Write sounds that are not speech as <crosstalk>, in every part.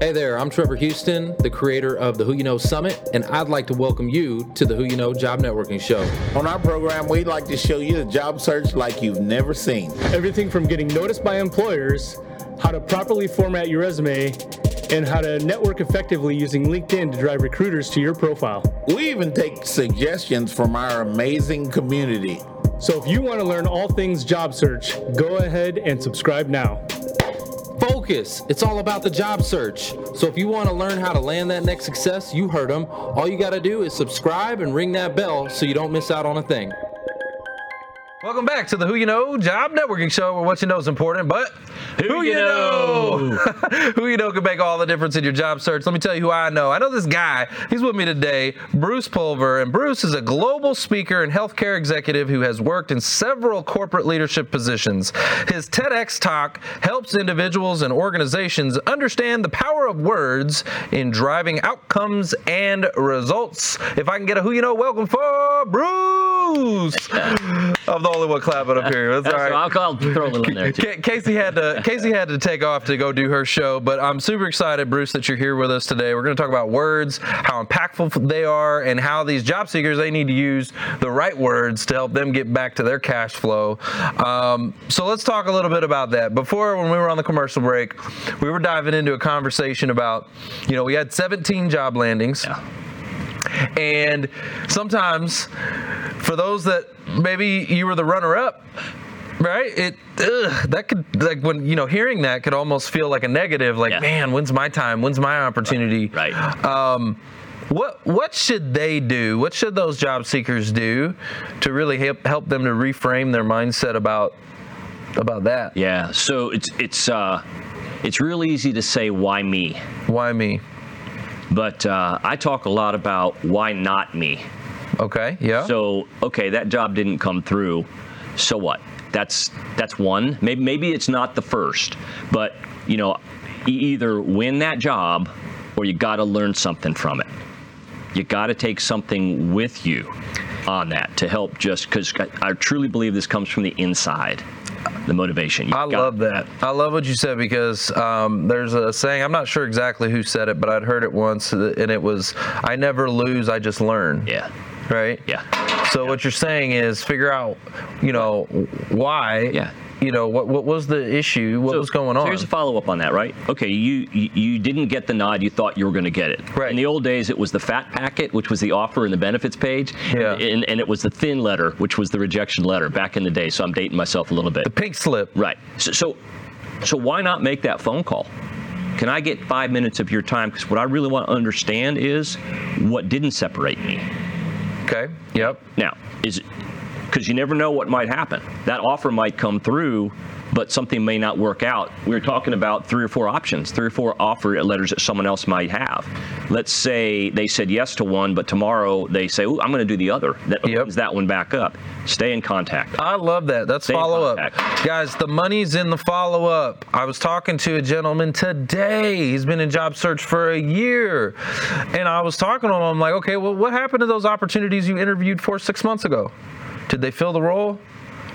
Hey there, I'm Trevor Houston, the creator of the Who You Know Summit, and I'd like to welcome you to the Who You Know Job Networking Show. On our program, we'd like to show you the job search like you've never seen. Everything from getting noticed by employers, how to properly format your resume, and how to network effectively using LinkedIn to drive recruiters to your profile. We even take suggestions from our amazing community. So if you want to learn all things job search, go ahead and subscribe now. Focus. It's all about the job search. So if you want to learn how to land that next success, you heard them. All you got to do is subscribe and ring that bell so you don't miss out on a thing. Welcome back to the Who You Know Job Networking Show, where what you know is important, but Who, who you know? <laughs> who you know can make all the difference in your job search. Let me tell you who I know. I know this guy. He's with me today, Bruce Pulver, and Bruce is a global speaker and healthcare executive who has worked in several corporate leadership positions. His TEDx talk helps individuals and organizations understand the power of words in driving outcomes and results. If I can get a who you know welcome for Bruce. I'm the only one clapping up here. That's all right. I'll, a little in there too. Casey had to Casey had to take off to go do her show, but I'm super excited, Bruce, that you're here with us today. We're going to talk about words, how impactful they are, and how these job seekers they need to use the right words to help them get back to their cash flow. Um, so let's talk a little bit about that. Before, when we were on the commercial break, we were diving into a conversation about, you know, we had 17 job landings. Yeah. And sometimes, for those that maybe you were the runner-up, right? It ugh, that could like when you know hearing that could almost feel like a negative. Like, Yeah. man, when's my time? When's my opportunity? Right. Um, what what should they do? What should those job seekers do to really help help them to reframe their mindset about about that? Yeah. So it's it's uh, it's real easy to say why me, Why me? but uh, I talk a lot about why not me. Okay. Yeah. So okay, that job didn't come through. So what? That's that's one. Maybe maybe it's not the first, but you know, you either win that job or you got to learn something from it. You got to take something with you on that to help. Just because I, I truly believe this comes from the inside, the motivation. You I love that. I love what you said because um, there's a saying. I'm not sure exactly who said it, but I'd heard it once, and it was, "I never lose. I just learn." Yeah. Right. Yeah. So what you're saying is figure out, you know, why. Yeah. You know what what was the issue? What So- was going on? so here's a follow up on that, right? Okay, you, you didn't get the nod you thought you were going to get it. Right. In the old days, it was the fat packet, which was the offer and the benefits page. Yeah. And, and it was the thin letter, which was the rejection letter back in the day. So I'm dating myself a little bit. the pink slip. Right. So, so, so why not make that phone call? Can I get five minutes of your time? Because what I really want to understand is what didn't separate me. Okay. Yep. Now, is because you never know what might happen. That offer might come through, but something may not work out. We were talking about three or four options, three or four offer letters that someone else might have. Let's say they said yes to one, but tomorrow they say, "Ooh, I'm going to do the other." That Yep. opens that one back up. Stay in contact. I love that. That's Stay follow up. Guys, the money's in the follow up. I was talking to a gentleman today. He's been in job search for a year. And I was talking to him. I'm like, okay, well, what happened to those opportunities you interviewed for six months ago? Did they fill the role?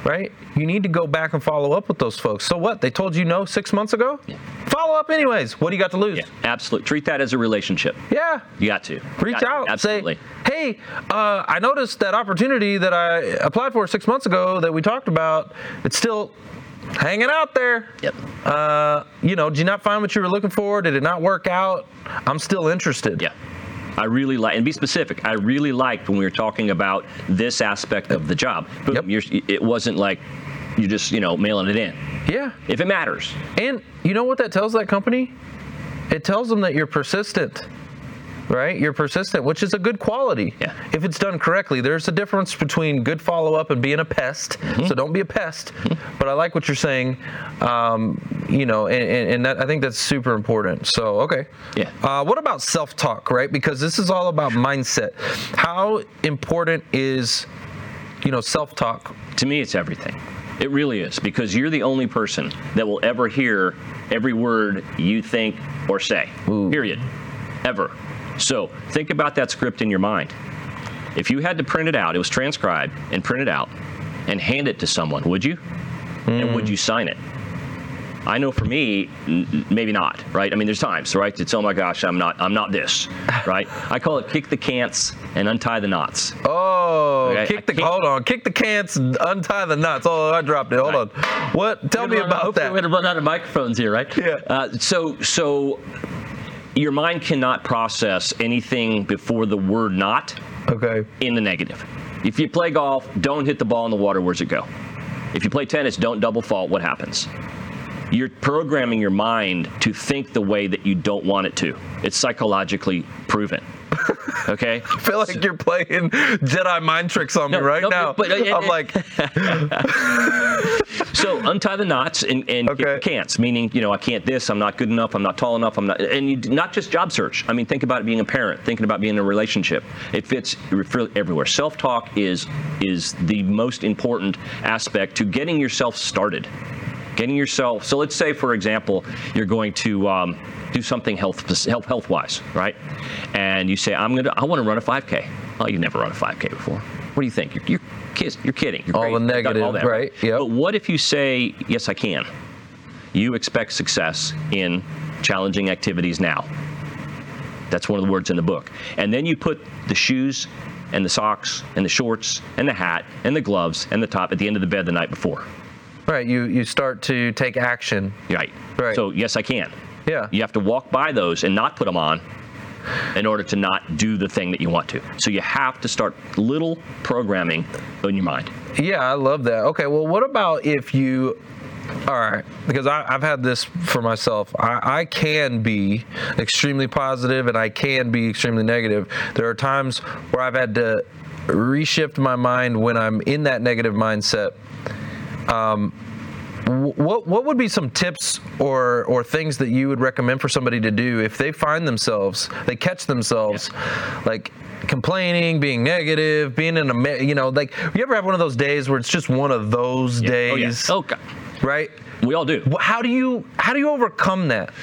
Right? You need to go back and follow up with those folks. So what? They told you no six months ago? Follow up anyways. What do you got to lose? Yeah, absolutely. Treat that as a relationship. Yeah. You got to Reach Got to. out. Absolutely. Say, hey, uh, I noticed that opportunity that I applied for six months ago that we talked about. It's still hanging out there. Yep. Uh, you know, did you not find what you were looking for? Did it not work out? I'm still interested. Yeah. I really like, and be specific. I really liked when we were talking about this aspect of the job. Boom, Yep. it wasn't like you're just you know mailing it in. Yeah. If it matters, And you know what that tells that company? It tells them that you're persistent. Right? You're persistent, which is a good quality. Yeah. If it's done correctly, there's a difference between good follow up and being a pest. Mm-hmm. So don't be a pest. But I like what you're saying. Um, you know, and, and, and that, I think that's super important. So, okay. Yeah. Uh, what about self talk, right? Because this is all about mindset. How important is, you know, self talk? to me, it's everything. It really is because you're the only person that will ever hear every word you think or say. Period. Ever. So think about that script in your mind. If you had to print it out, it was transcribed and print it out and hand it to someone, would you? And would you sign it? I know for me, n- maybe not, right? I mean, there's times, right? It's oh my gosh, I'm not, I'm not this, <laughs> right? I call it kick the cants and untie the knots. Oh, Okay, I kick the hold on, kick the cans, untie the knots. Oh, I dropped it. Hold Right. on. What? Tell me about hopefully that. We're gonna run out of microphones here, right? Yeah. Uh, so, so your mind cannot process anything before the word "not" Okay. in the negative. If you play golf, don't hit the ball in the water. Where's it go? If you play tennis, don't double fault. What happens? You're programming your mind to think the way that you don't want it to. It's psychologically proven. Okay. I feel like you're playing Jedi mind tricks on me right no, now. but- uh, I'm like, <laughs> So untie the knots and, and Okay. can'ts, meaning, you know, I can't this, I'm not good enough, I'm not tall enough, I'm not, and you, not just job search. I mean, think about being a parent, thinking about being in a relationship. It fits everywhere. Self-talk is is the most important aspect to getting yourself started. Getting yourself. So let's say, for example, you're going to um, do something health health health wise, right? And you say, I'm gonna, I want to run a 5K. Oh, you've never run a 5K before. What do you think? You're, you're, kids, you're kidding. You're All crazy. the You've done negative, right? Yep. But what if you say, yes, I can? You expect success in challenging activities now. That's one of the words in the book. And then you put the shoes and the socks and the shorts and the hat and the gloves and the top at the end of the bed the night before. Right. You you start to take action. Right. Right. So, yes, I can. Yeah. You have to walk by those and not put them on in order to not do the thing that you want to. So you have to start little programming in your mind. Yeah, I love that. Okay, well, what about if you. All right, because I, I've had this for myself. I, I can be extremely positive and I can be extremely negative. There are times where I've had to reshift my mind when I'm in that negative mindset. Um, what what would be some tips or or things that you would recommend for somebody to do if they find themselves they catch themselves like complaining being negative being in a you know like you ever have one of those days where it's just one of those Oh, yeah. days Oh, God. right We all do. How do you how do you overcome that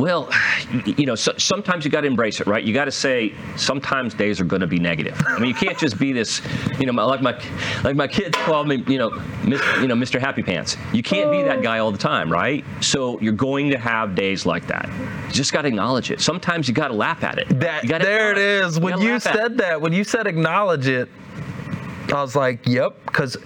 Well, you know, so, sometimes you got to embrace it, right? You got to say sometimes days are going to be negative. I mean, you can't just be this, you know, my- like my like my kids call me, you know, you know, Mr. Happy Pants. You can't be that oh. guy all the time, right? So you're going to have days like that. You just got to acknowledge it. Sometimes you got to laugh at it. that You there it is. is when you laugh at it. said that when you said acknowledge it i was like yep because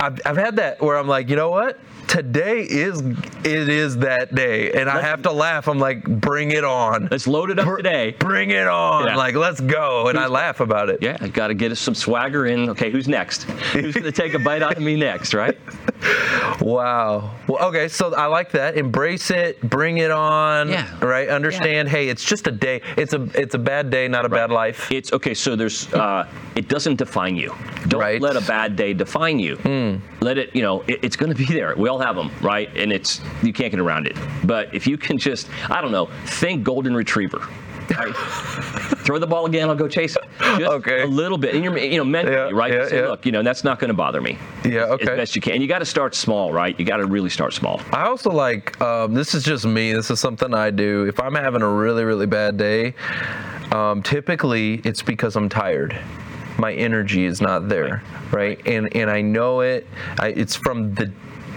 I've, I've had that where i'm like you know what today is it is that day and i have to laugh i'm like bring it on Let's load it up Br- today. bring it on Yeah. like let's go and i laugh about it Yeah, I got to get some swagger in. Okay, who's next? Who's going to take a bite out of me next, right? <laughs> wow well okay so i like that embrace it bring it on Yeah. right understand hey it's just a day it's a it's a bad day not a bad life It's okay. So there's, uh, it doesn't define you. Don't Right. let a bad day define you. Let it, you know, it, it's going to be there. We all have them, right? And it's you can't get around it. But if you can just, I don't know, think golden retriever. Right? <laughs> Throw the ball again. I'll go chase it. Just Okay. a little bit, and you're, you know, mentally, Yeah, right? yeah, Say, yeah. look, you know, that's not going to bother me. Yeah, As- okay. As best you can. And you got to start small, right? You got to really start small. I also like um, this is just me. This is something I do. If I'm having a really really bad day, um, typically it's because I'm tired. My energy is not there, right? And and I know it. I, it's from the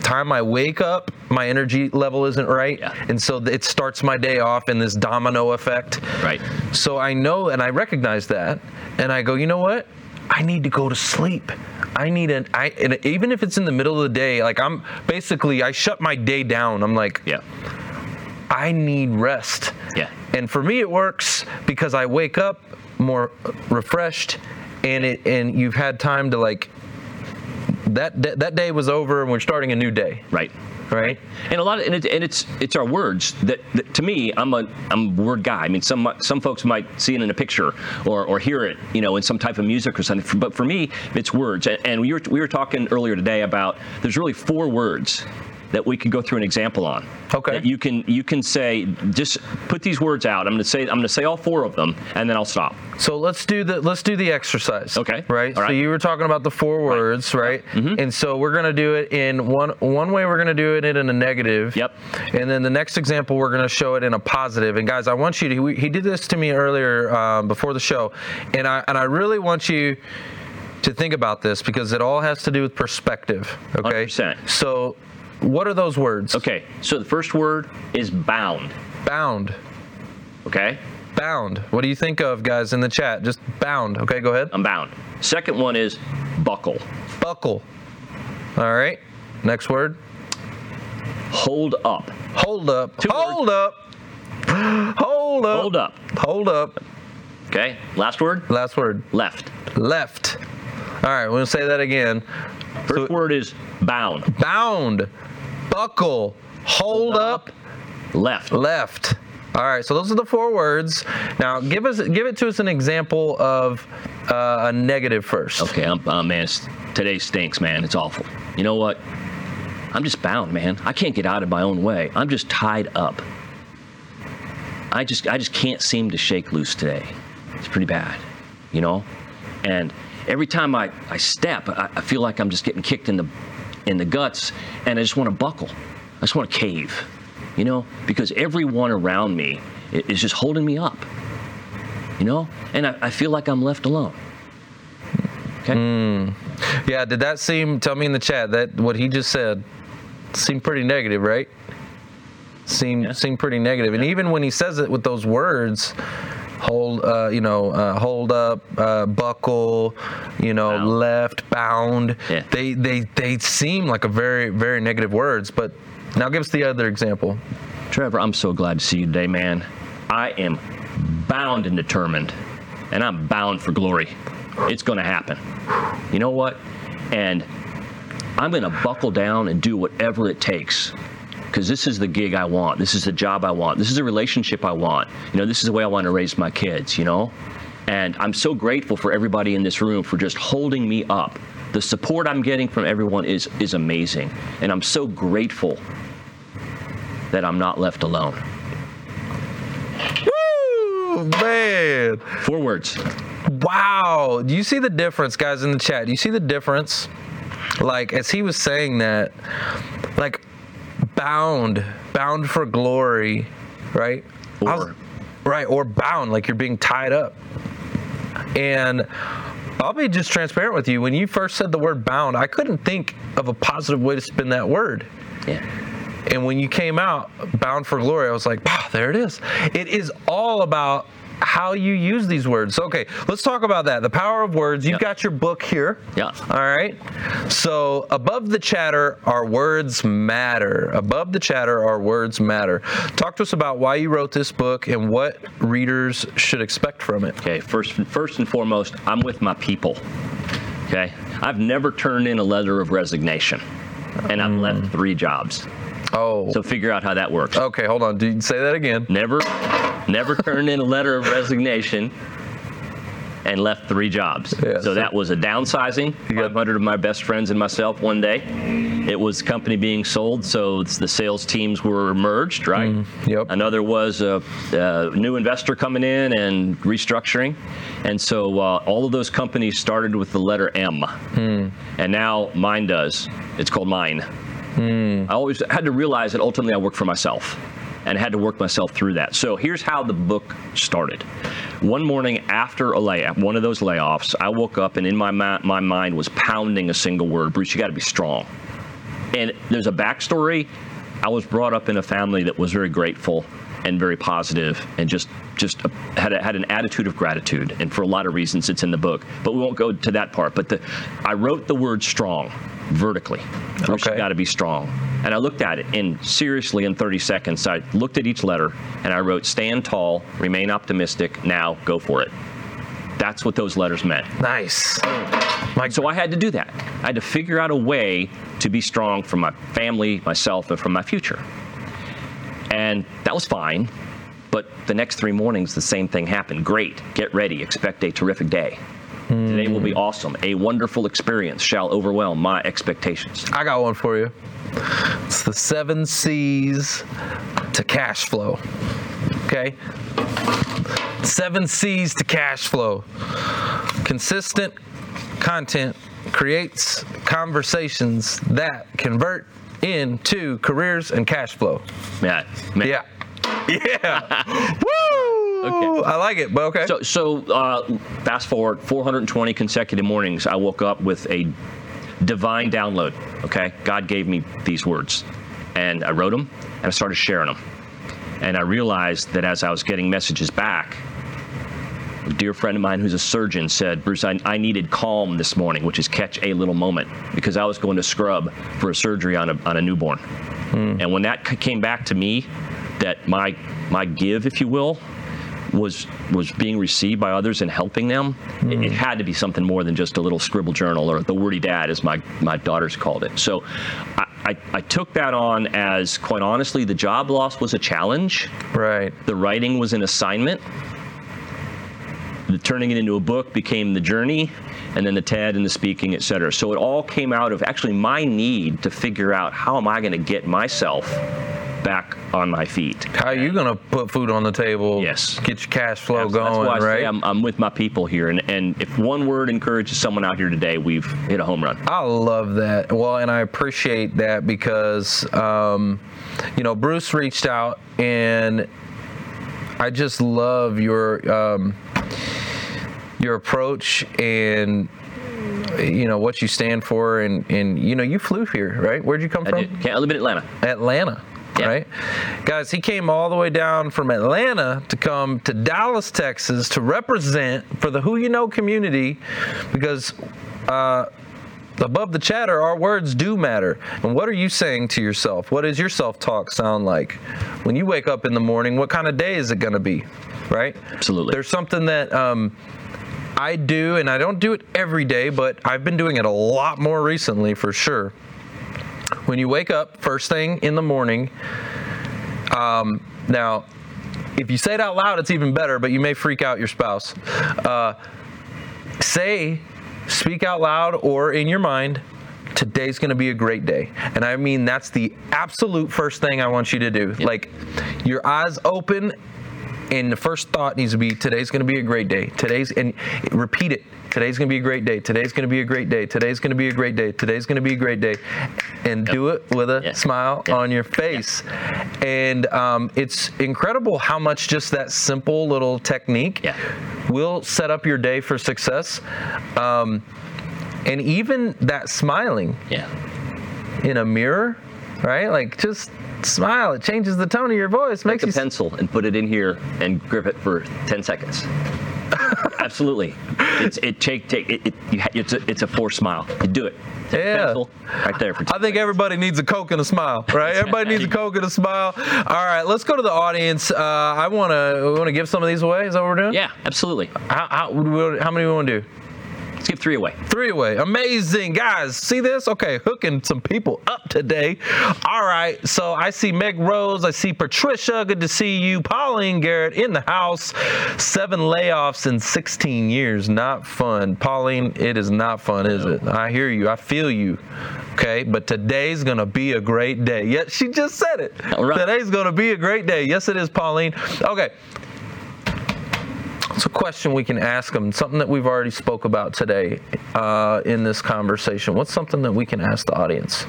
time I wake up, my energy level isn't right, Yeah. and so it starts my day off in this domino effect. Right. So I know and I recognize that, and I go, you know what? I need to go to sleep. I need an I and even if it's in the middle of the day, like I'm basically I shut my day down. I'm like, Yeah. I need rest. Yeah. And for me, it works because I wake up more refreshed, and it and you've had time to like. That that, that day was over, and we're starting a new day. Right. Right. And a lot of and, it, and it's it's our words that, that to me I'm a I'm a word guy. I mean some some folks might see it in a picture or, or hear it you know in some type of music or something. But for me it's words. And, and we were we were talking earlier today about there's really four words that we can go through an example on. Okay. That you can you can say just put these words out. I'm going to say I'm going to say all four of them and then I'll stop. So let's do the let's do the exercise. Okay. Right. So you were talking about the four words, right? Mm-hmm. And so we're gonna do it in one one way. We're gonna do it in a negative. Yep. And then the next example, we're gonna show it in a positive. And guys, I want you to. He, he did this to me earlier um, before the show, and I and I really want you to think about this because it all has to do with perspective. Okay. 100%. So What are those words? Okay, so the first word is bound. Bound. Okay, Bound. What do you think of, guys, in the chat? Just bound. Okay, go ahead. I'm bound. Second one is buckle. Buckle. All right. Next word. Hold up. Hold up. Two Hold up. <gasps> Hold up. Hold up. Hold up. Okay, last word Last word. left. Left. All right, to say that again. First So- word is bound. Bound. Buckle. Hold up. Left. Left. All right, so those are the four words. Now, give us give it to us an example of uh, a negative first. Okay, I'm, uh, man, today stinks, man. It's awful. You know what? I'm just bound, man. I can't get out of my own way. I'm just tied up. I just, I just can't seem to shake loose today. It's pretty bad, you know. And every time I, I step, I, I feel like I'm just getting kicked in the, in the guts, and I just want to buckle. I just want to cave, you know, because everyone around me is just holding me up, you know. And I, I feel like I'm left alone. Okay. Yeah, did that seem? Tell me in the chat that what he just said seemed pretty negative, right? Seemed Yeah. seemed pretty negative. And even when he says it with those words, hold, uh, you know, uh, hold up, uh, buckle, you know, Bound. left, bound. Yeah. They they they seem like a very very negative words. But now give us the other example. Trevor, I'm so glad to see you today, man. I am bound and determined, and I'm bound for glory. It's going to happen. You know what? And I'm going to buckle down and do whatever it takes because this is the gig I want. This is the job I want. This is the relationship I want. You know, this is the way I want to raise my kids, you know? And I'm so grateful for everybody in this room for just holding me up. The support I'm getting from everyone is is amazing. And I'm so grateful that I'm not left alone. Woo, man. Four words. Wow. Do you see the difference, guys, in the chat? Do you see the difference? Like, as he was saying that, like, bound, bound for glory, right? I was- Or- right, or bound, like you're being tied up. And I'll be just transparent with you. When you first said the word bound, I couldn't think of a positive way to spin that word. Yeah. And when you came out, Bound for Glory, I was like, wow, there it is. It is all about how you use these words. Okay, let's talk about that. The power of words. You've Yep. got your book here. Yeah. All right. So above the chatter, our words matter. Above the chatter, our words matter. Talk to us about why you wrote this book and what readers should expect from it. Okay. First, first and foremost, I'm with my people. Okay. I've never turned in a letter of resignation, and I've left mm. three jobs. Oh. So figure out how that works. okay, hold on. Do you say that again? Never, never turned in a letter of resignation and left three jobs. Yeah, so so- that was a downsizing. Got- 500 of my best friends and myself one day. It was company being sold, so it's the sales teams were merged, right? yep. Another was a, a new investor coming in and restructuring, and so uh, all of those companies started with the letter M, and now mine does. It's called mine. Hmm. I always had to realize that ultimately I work for myself and had to work myself through that. So here's how the book started. One morning after a layoff, one of those layoffs, I woke up and in my, ma- my mind was pounding a single word Bruce, you got to be strong. And there's a backstory. I was brought up in a family that was very grateful and very positive and just just had, a, had an attitude of gratitude and for a lot of reasons it's in the book but we won't go to that part but the, i wrote the word strong vertically Bruce, Okay. got to be strong and i looked at it and seriously in 30 seconds i looked at each letter and i wrote stand tall remain optimistic now go for it that's what those letters meant Nice. so I had to do that. I had to figure out a way to be strong for my family, myself, and for my future. And that was fine. But the next three mornings, the same thing happened. Great. Get ready. Expect a terrific day. Today will be hmm. awesome. A wonderful experience shall overwhelm my expectations. I got one for you. It's the seven C's to cash flow. Okay? Seven C's to cash flow. Consistent content creates conversations that convert into careers and cash flow. Yeah. man. <laughs> Yeah. Yeah. <laughs> Woo! Okay. I like it, but okay. So, so uh, fast forward 420 consecutive mornings, I woke up with a divine download. Okay, God gave me these words, and I wrote them, and I started sharing them. And I realized that as I was getting messages back, a dear friend of mine who's a surgeon said, Bruce, I, I needed calm this morning, which is catch a little moment, because I was going to scrub for a surgery on a, on a newborn. And when that c- came back to me, that my my give, if you will, was was being received by others and helping them, it, it mm. had to be something more than just a little scribble journal or the wordy dad, as my my daughters called it. So. I, I, I took that on as quite honestly, the job loss was a challenge. Right. The writing was an assignment. The turning it into a book became the journey, and then the TED and the speaking, et cetera. So it all came out of actually my need to figure out how am I going to get myself back on my feet. How are you gonna put food on the table? Yes. Get your cash flow That's, going, that's right? say I'm, I'm with my people here, and, and if one word encourages someone out here today, we've hit a home run. I love that. Well, and I appreciate that because, um, you know, Bruce reached out and I just love your um, your approach and you know what you stand for and and you know you flew here right where'd you come I, from did, can't, I live in Atlanta. Atlanta, Yeah. right? Guys, he came all the way down from Atlanta to come to Dallas, Texas to represent for the Who You Know community because uh, above the chatter, our words do matter. And what are you saying to yourself? What does your self talk sound like? When you wake up in the morning, what kind of day is it going to be, right? Absolutely. There's something that. Um, I do, and I don't do it every day, but I've been doing it a lot more recently for sure when you wake up first thing in the morning um, now if you say it out loud it's even better but you may freak out your spouse. Uh, say speak out loud or in your mind today's going to be a great day. And i mean that's the absolute first thing i want you to do. Like your eyes open and the first thought needs to be today's going to be a great day. Today's and repeat it today's going to be a great day. Today's going to be a great day. Today's going to be a great day. Today's going to be a great day. And do it with a Yeah. smile Yeah. on your face. And um, it's incredible how much just that simple little technique will set up your day for success. Um, and even that smiling Yeah. in a mirror right? Like just smile. It changes the tone of your voice. Makes Take a pencil and put it in here and grip it for 10 seconds. <laughs> Absolutely. It's it take take it, it you it's a it's a forced smile. You do it. Take Yeah. right there for I think everybody needs a Coke and a smile, right? Everybody needs a Coke and a smile. All right, let's go to the audience. Uh, I want to we want to give some of these away. Is that what we're doing? Yeah, absolutely. How, how, how many we want to do? Three away. Three away. Amazing. Guys, see this? Okay, hooking some people up today. All right, so I see Meg Rose. I see Patricia. Good to see you. Pauline Garrett in the house. Seven layoffs in 16 years. Not fun. Pauline, it is not fun, is it? I hear you. I feel you. Okay, but today's gonna be a great day. Yeah, she just said it. Right. Today's gonna be a great day. Yes, it is, Pauline. Okay. It's a question we can ask them. Something that we've already spoke about today uh, in this conversation. What's something that we can ask the audience?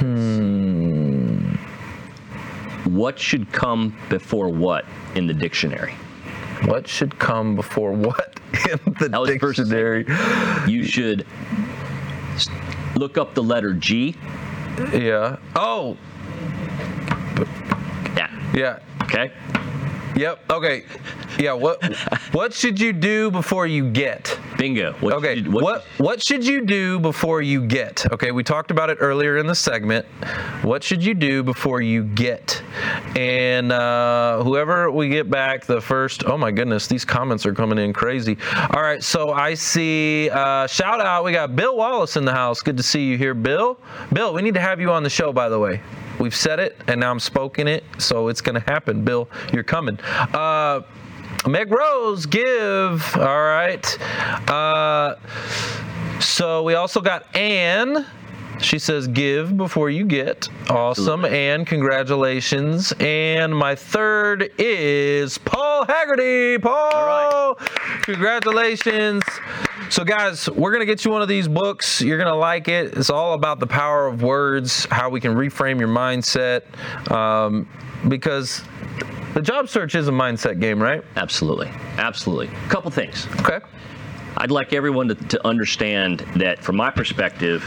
Hmm. What should come before what in the dictionary? What should come before what <laughs> in the That was the first dictionary? You should look up the letter G. Yeah. Oh, Yeah. yeah. Okay. Yep. Okay. Yeah. What What should you do before you get? Bingo. What Okay. should- What What should you do before you get? Okay. We talked about it earlier in the segment. What should you do before you get? And uh, whoever we get back the first. Oh my goodness, these comments are coming in crazy. All right. So I see. Uh, shout out. We got Bill Wallace in the house. Good to see you here, Bill. Bill, we need to have you on the show. By the way. We've said it, and now I'm spoken it, so it's gonna happen. Bill, you're coming. Uh, Meg Rose, give. All right. Uh, so we also got Anne. She says, give before you get. Awesome. and congratulations. And my third is Paul Haggerty. Paul, congratulations. So, guys, we're going to get you one of these books. You're going to like it. It's all about the power of words, how we can reframe your mindset. Um, because the job search is a mindset game, right? Absolutely. Absolutely. Couple things. Okay. I'd like everyone to, to understand that, from my perspective,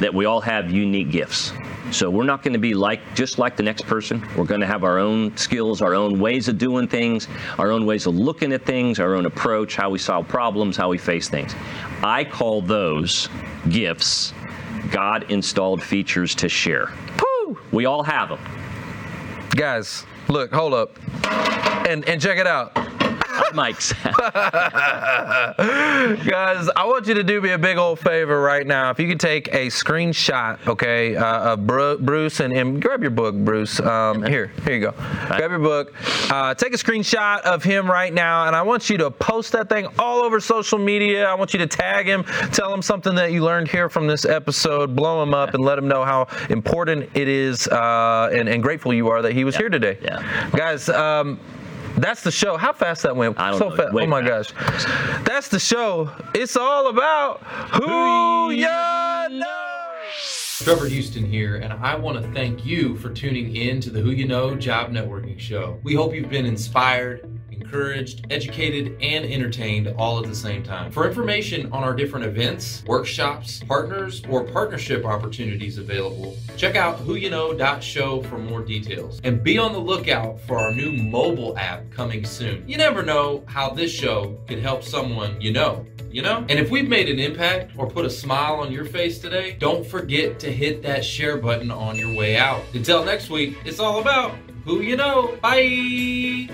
that we all have unique gifts. So we're not going to be like just like the next person. We're going to have our own skills, our own ways of doing things, our own ways of looking at things, our own approach, how we solve problems, how we face things. I call those gifts God installed features to share. Woo! We all have them. Guys, look, hold up. And and check it out. Mike's. <laughs> Guys, I want you to do me a big old favor right now. If you could take a screenshot, okay, uh, of Bru- Bruce and, and grab your book, Bruce. Um, here, here you go. Grab your book. Uh, take a screenshot of him right now, and I want you to post that thing all over social media. I want you to tag him, tell him something that you learned here from this episode, blow him up, and let him know how important it is uh, and, and grateful you are that he was here today. Yeah. Guys, um, that's the show. How fast that went? I don't so know. fast. Way Oh my fast. gosh. That's the show. It's all about who you know. Trevor Houston here, and I want to thank you for tuning in to the Who You Know Job Networking Show. We hope you've been inspired, encouraged, educated, and entertained all at the same time. For information on our different events, workshops, partners, or partnership opportunities available, check out whoyouknow.show for more details. And be on the lookout for our new mobile app coming soon. You never know how this show could help someone you know you know? And if we've made an impact or put a smile on your face today, don't forget to hit that share button on your way out. Until next week, it's all about who you know. Bye.